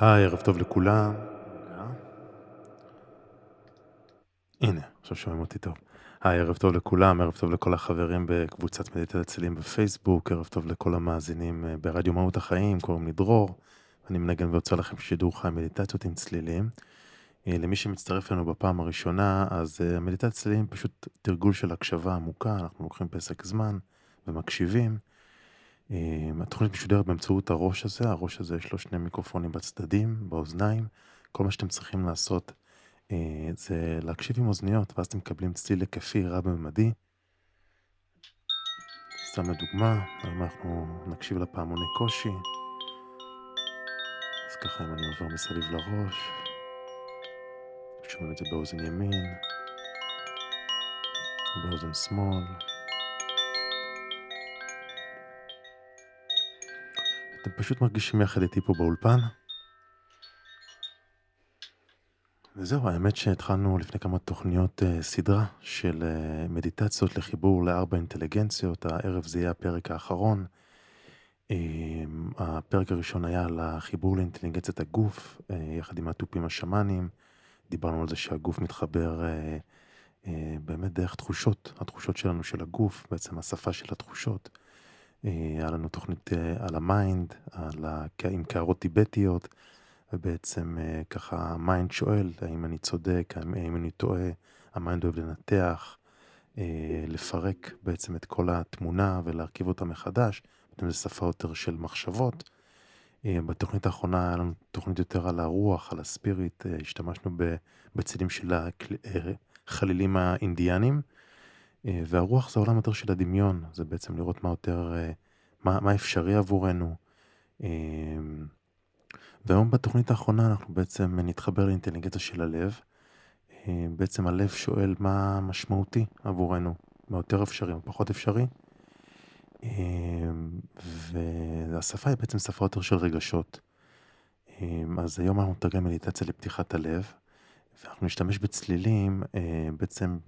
היי, ערב טוב לכולם. הנה, עכשיו שומעים אותי טוב. היי, ערב טוב לכולם, ערב טוב לכל החברים בקבוצת מדיטת הצלילים בפייסבוק, ערב טוב לכל המאזינים אה, ברדיו מהות החיים, קוראים לי דרור. אני מנגן ויוצר לכם שידור חי מדיטציות עם צלילים. אה, למי שמצטרף אלינו בפעם הראשונה, אז אה, מדיטת צלילים פשוט תרגול של הקשבה עמוקה, אנחנו לוקחים פסק זמן ומקשיבים. אמ, התוכנית משודרת באמצעות הראש הזה, הראש הזה יש לו שני מיקרופונים בצדדים, באוזניים. כל מה שאתם צריכים לעשות אה, זה להקשיב עם אוזניות, ואז אתם מקבלים צליל היקפי רב-ממדי. סתם לדוגמה, היום אנחנו נקשיב לפעמוני קושי. אז ככה אם אני עובר מסביב לראש, שומעים את זה באוזן ימין, באוזן שמאל. אתם פשוט מרגישים יחד איתי פה באולפן. וזהו, האמת שהתחלנו לפני כמה תוכניות uh, סדרה של uh, מדיטציות לחיבור לארבע אינטליגנציות, הערב זה יהיה הפרק האחרון. Uh, הפרק הראשון היה על החיבור לאינטליגנציית הגוף, uh, יחד עם התופים השמאניים. דיברנו על זה שהגוף מתחבר אה, אה, באמת דרך תחושות, התחושות שלנו של הגוף, בעצם השפה של התחושות. אה, היה לנו תוכנית אה, על ה mind, על ה... עם קערות טיבטיות, ובעצם אה, ככה ה mind שואל האם אני צודק, האם אני טועה, ה mind אוהב לנתח, לפרק בעצם את כל התמונה ולהרכיב אותה מחדש, בעצם זו שפה יותר של מחשבות. בתוכנית האחרונה היה לנו תוכנית יותר על הרוח, על הספיריט, השתמשנו בצלילים של החלילים האינדיאנים. אה, והרוח זה העולם יותר של הדמיון, זה בעצם לראות מה יותר, אה, מה, מה אפשרי עבורנו. אה, והיום בתוכנית האחרונה אנחנו בעצם נתחבר לאינטליגנציה של הלב. בעצם הלב שואל מה משמעותי עבורנו, מה יותר אפשרי, מה פחות אפשרי. והשפה היא בעצם שפה יותר של רגשות. אז היום אנחנו נתרגם מדיטציה לפתיחת הלב, ואנחנו נשתמש בצלילים בעצם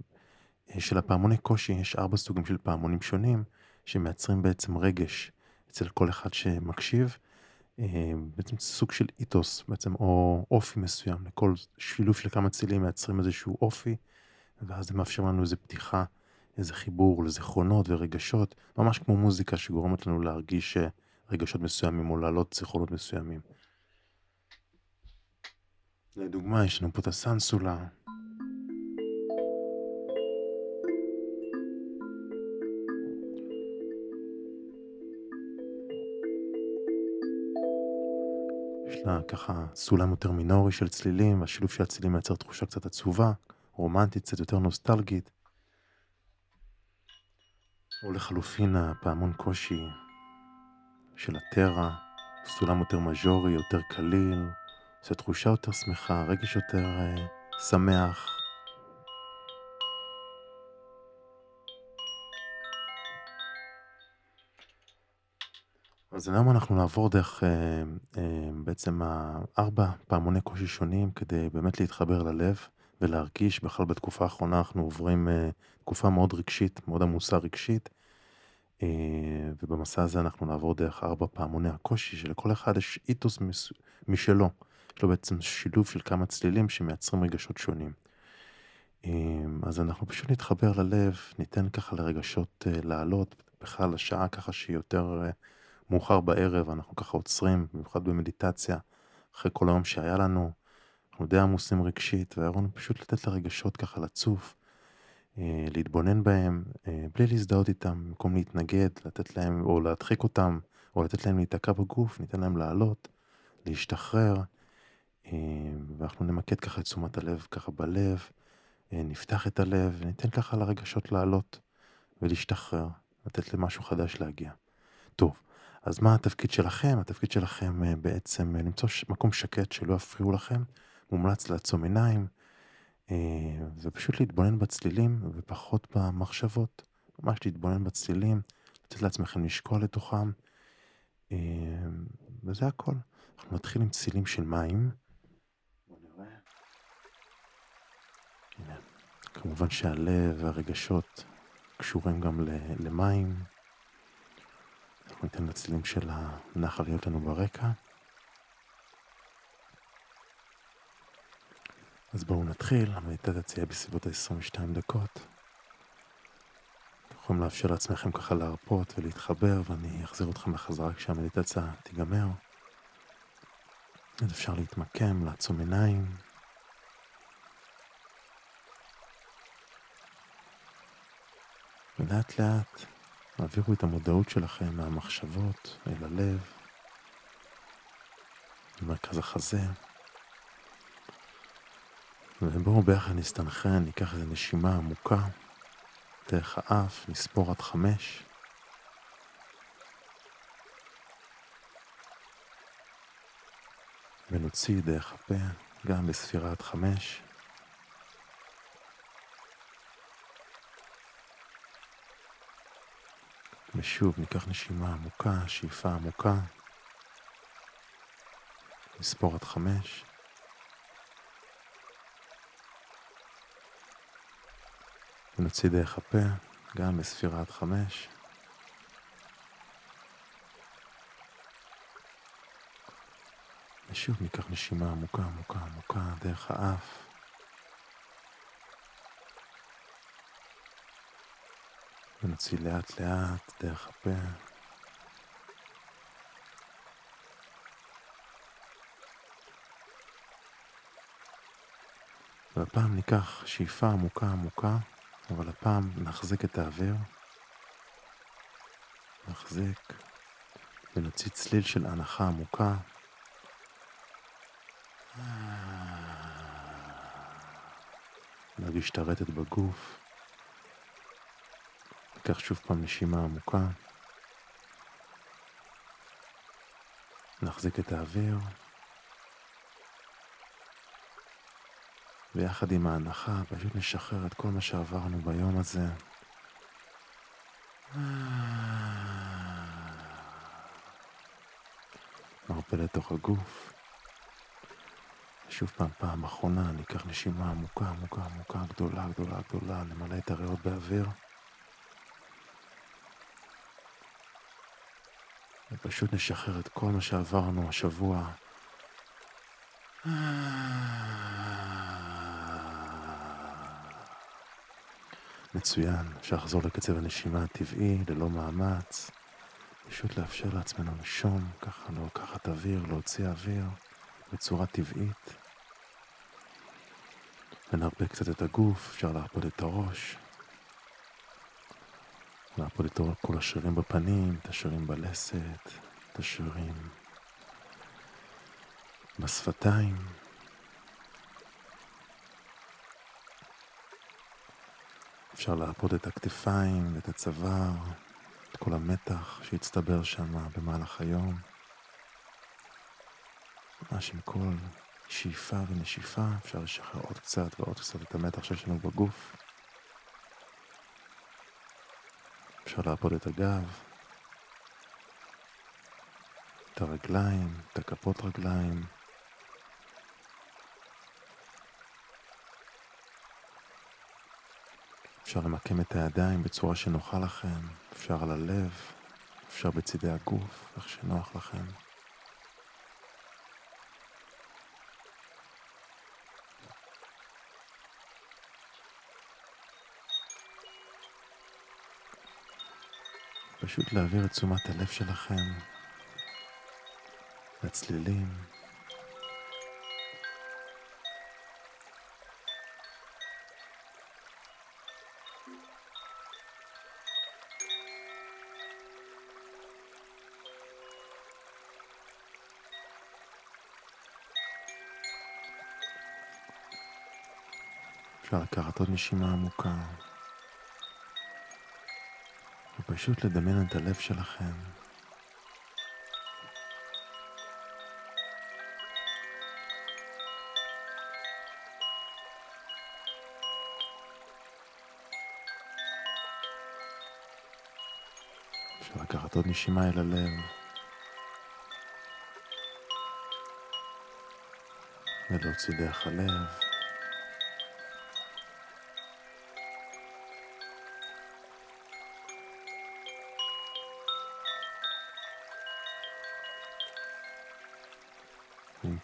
של הפעמוני קושי, יש ארבע סוגים של פעמונים שונים, שמייצרים בעצם רגש אצל כל אחד שמקשיב. אה, בעצם סוג של איתוס, בעצם, או אופי מסוים. לכל שילוב של כמה צילים מייצרים איזשהו אופי, ואז זה מאפשר לנו איזו פתיחה, איזה חיבור לזיכרונות ורגשות, ממש כמו מוזיקה שגורמת לנו להרגיש רגשות מסוימים או להעלות זיכרונות מסוימים. לדוגמה, יש לנו פה את הסנסולה. לה ככה סולם יותר מינורי של צלילים, והשילוב של הצלילים מייצר תחושה קצת עצובה, רומנטית, קצת יותר נוסטלגית. או לחלופין הפעמון קושי של הטרה, סולם יותר מז'ורי, יותר קליל, זו תחושה יותר שמחה, רגש יותר uh, שמח. אז היום אנחנו נעבור דרך אה, אה, בעצם ארבע פעמוני קושי שונים כדי באמת להתחבר ללב ולהרגיש, בכלל בתקופה האחרונה אנחנו עוברים אה, תקופה מאוד רגשית, מאוד עמוסה רגשית, ובמסע הזה אנחנו נעבור דרך ארבע פעמוני הקושי, שלכל אחד יש איתוס. משלו, יש לו בעצם שילוב של כמה צלילים שמייצרים רגשות שונים. אז אנחנו פשוט נתחבר ללב, ניתן ככה לרגשות לעלות, בכלל השעה ככה שהיא יותר... מאוחר בערב, אנחנו ככה עוצרים, במיוחד במדיטציה, אחרי כל היום שהיה לנו, אנחנו די עמוסים רגשית, והרעיון פשוט לתת לרגשות ככה לצוף, אה, להתבונן בהם, אה, בלי להזדהות איתם, במקום להתנגד, לתת להם, או להדחיק אותם, או לתת להם להיתקע בגוף, ניתן להם לעלות, להשתחרר. אה, ואנחנו נמקד ככה את תשומת הלב ככה בלב, נפתח את הלב וניתן ככה לרגשות לעלות ולהשתחרר, לתת למשהו חדש להגיע. טוב, אז מה התפקיד שלכם? התפקיד שלכם בעצם למצוא מקום שקט שלא יפריעו לכם, מומלץ לעצום עיניים ופשוט להתבונן בצלילים ופחות במחשבות. ממש להתבונן בצלילים, לתת לעצמכם לשקול לתוכם, וזה הכל. אנחנו נתחיל עם צלילים של מים. כמובן שהלב והרגשות קשורים גם למים. אנחנו ניתן לצלילים של הנחל להיות לנו ברקע. אז בואו נתחיל, המדיטציה בסביבות ה-22 דקות. אתם יכולים לאפשר לעצמכם ככה להרפות ולהתחבר, ואני אחזיר אתכם לחזרה כשהמדיטציה תיגמר. אז אפשר להתמקם, לעצום עיניים. ולאט לאט העבירו את המודעות שלכם מהמחשבות אל הלב, למרכז החזה. ובואו ביחד נסתנכרן, ניקח איזו נשימה עמוקה דרך האף, נספור עד חמש. ונוציא דרך הפה, גם בספירה עד חמש. ושוב ניקח נשימה עמוקה, שאיפה עמוקה. נספור עד חמש. ונוציא דרך הפה, גם בספירה עד חמש. ושוב ניקח נשימה עמוקה, עמוקה, עמוקה, דרך האף. ונוציא לאט לאט דרך הפה. והפעם ניקח שאיפה עמוקה עמוקה, אבל הפעם נחזק את האוויר. נחזק ונוציא צליל של הנחה עמוקה. נרגיש את הרטט בגוף. ניקח שוב פעם נשימה עמוקה. נחזיק את האוויר. ויחד עם ההנחה פשוט נשחרר את כל מה שעברנו ביום הזה. מרפא לתוך הגוף. שוב פעם, פעם אחרונה, ניקח נשימה עמוקה, עמוקה, עמוקה, גדולה, גדולה, גדולה, נמלא את הריאות באוויר. ופשוט נשחרר את כל מה שעברנו השבוע. מצוין, אפשר לחזור לקצב הנשימה הטבעי, ללא מאמץ. פשוט לאפשר לעצמנו לנשום, ככה לא לקחת אוויר, להוציא אוויר בצורה טבעית. ונרפה קצת את הגוף, אפשר להרפות את הראש. להרפות את כל השרירים בפנים, את השרירים בלסת, את השרירים בשפתיים. אפשר להרפות את הכתפיים ואת הצוואר, את כל המתח שהצטבר שם במהלך היום. ממש עם כל שאיפה ונשיפה אפשר לשחרר עוד קצת ועוד קצת את המתח שיש לנו בגוף. אפשר להרפות את הגב, את הרגליים, את הכפות רגליים. אפשר למקם את הידיים בצורה שנוחה לכם, אפשר על הלב, אפשר בצידי הגוף, איך שנוח לכם. פשוט להעביר את תשומת הלב שלכם לצלילים. אפשר לקחת עוד נשימה עמוקה. ופשוט לדמיין את הלב שלכם. אפשר לקחת עוד נשימה אל הלב. ולהוציא דרך הלב.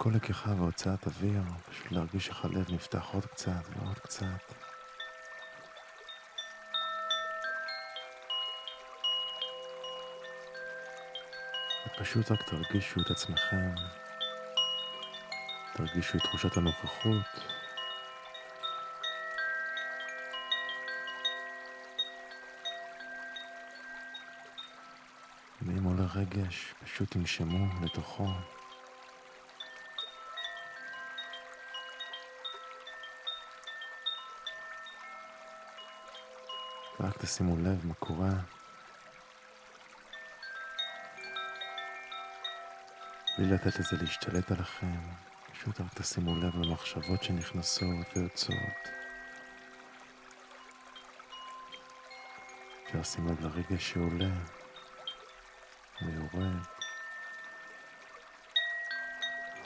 כל לקיחה והוצאת אוויר, פשוט להרגיש איך הלב נפתח עוד קצת ועוד קצת. ופשוט רק תרגישו את עצמכם, תרגישו את תחושת הנוכחות. ואם עולה רגש, פשוט תנשמו לתוכו. רק תשימו לב מה קורה. בלי לתת לזה להשתלט עליכם, פשוט רק תשימו לב למחשבות שנכנסות ויוצאות. אפשר לשים לב לרגש שעולה ויורד,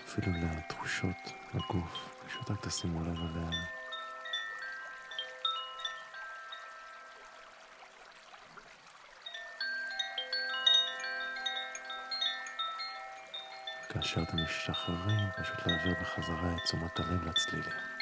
אפילו לתחושות בגוף, פשוט רק תשימו לב אליהן. כאשר אתם משתחררים, פשוט להעביר בחזרה את תשומת הלב לצלילים.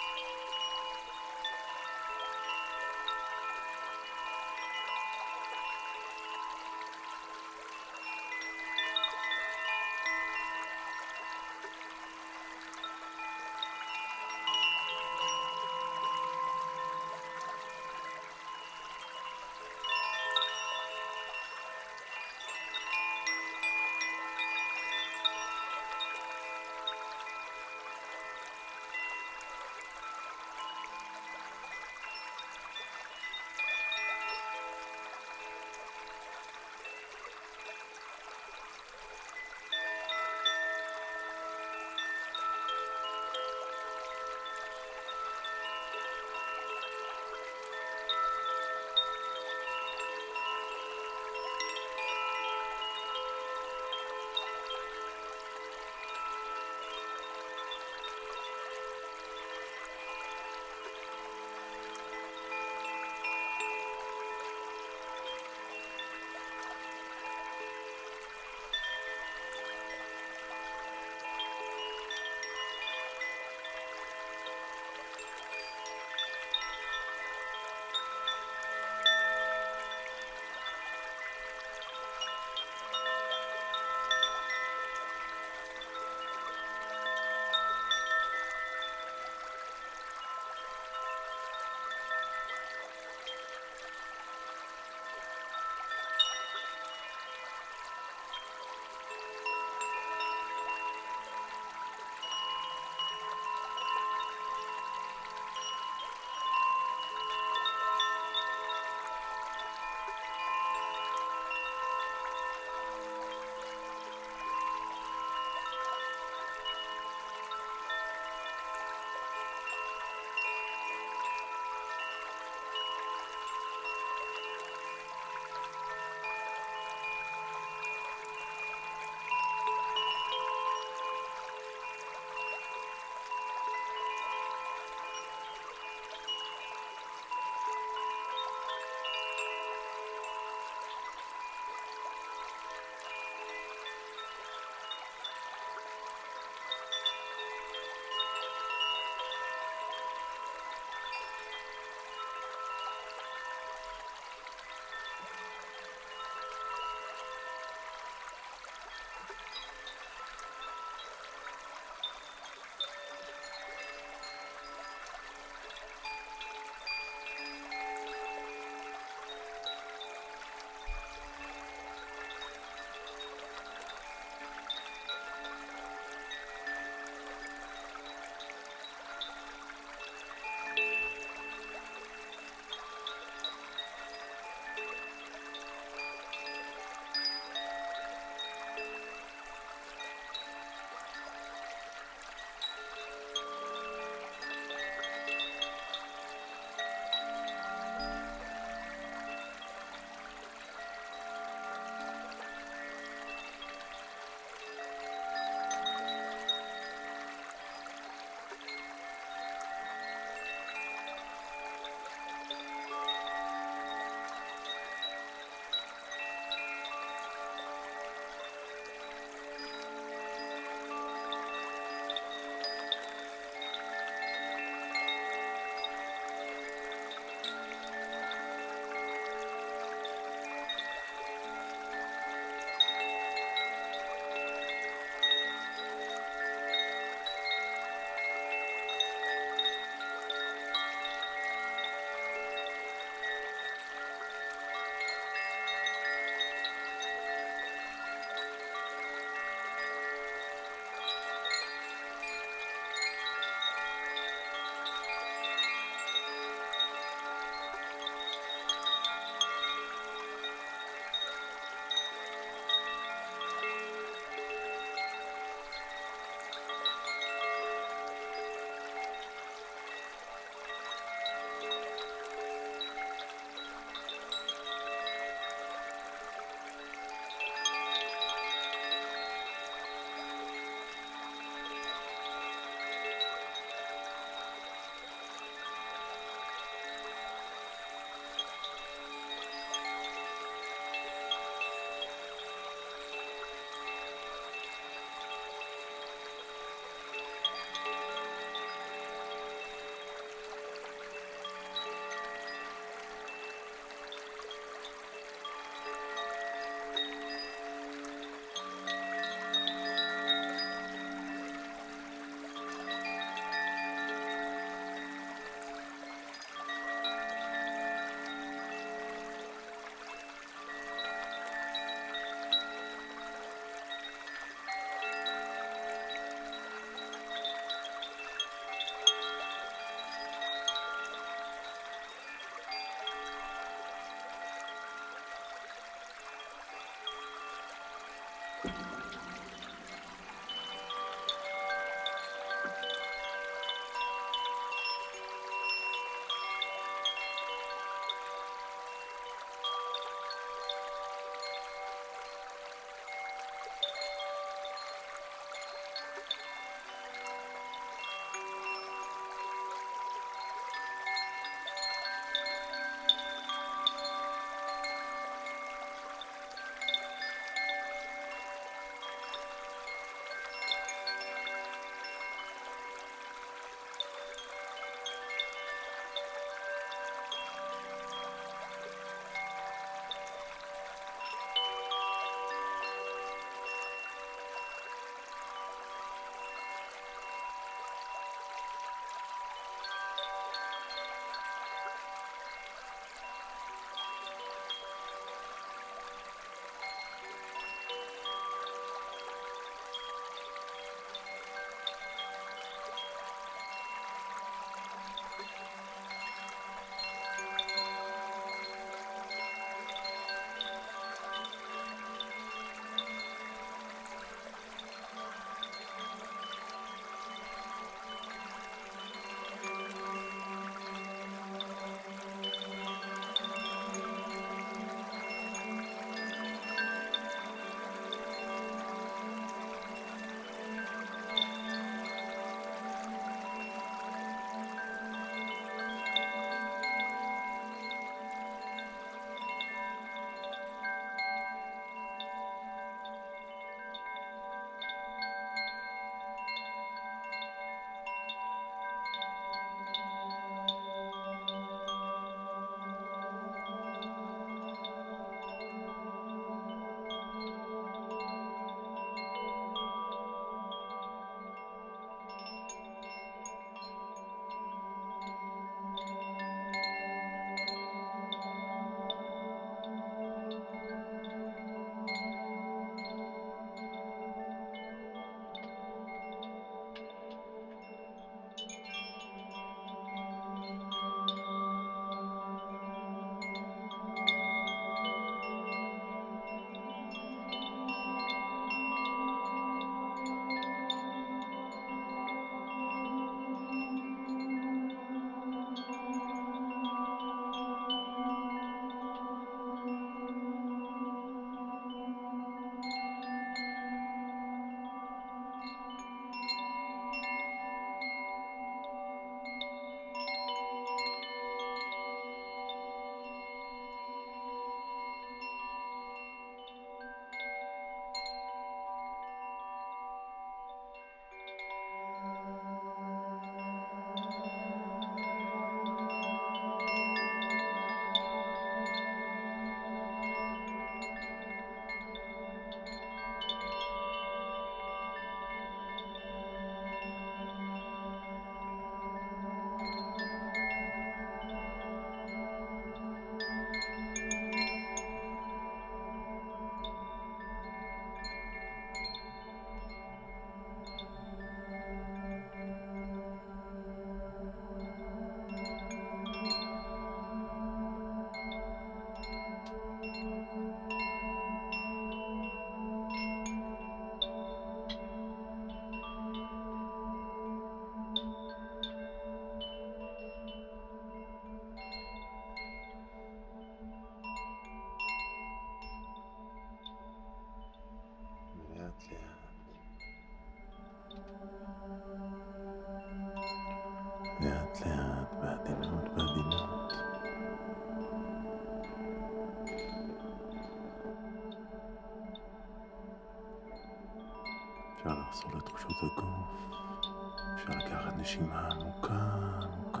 נשימה עמוקה, עמוקה,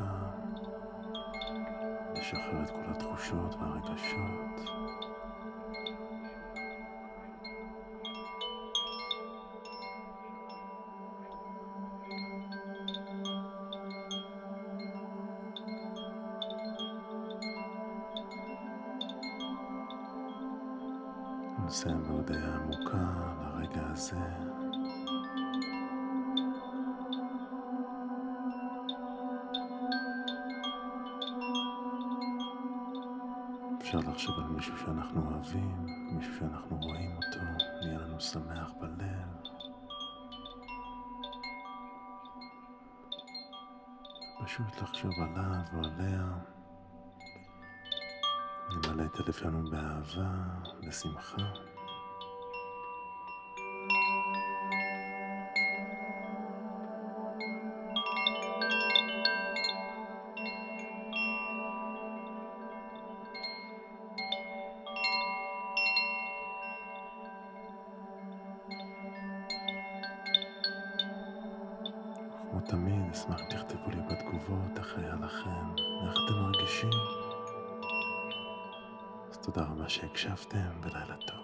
לשחרר את כל התחושות והרגשות. שאנחנו אוהבים, מישהו שאנחנו רואים אותו, נהיה לנו שמח בלב. פשוט לחשוב עליו או עליה. למלא את הלב שלנו באהבה, בשמחה. תמיד, אשמח אם תכתבו לי בתגובות איך היה לכם, איך אתם מרגישים. אז תודה רבה שהקשבתם ולילה טוב.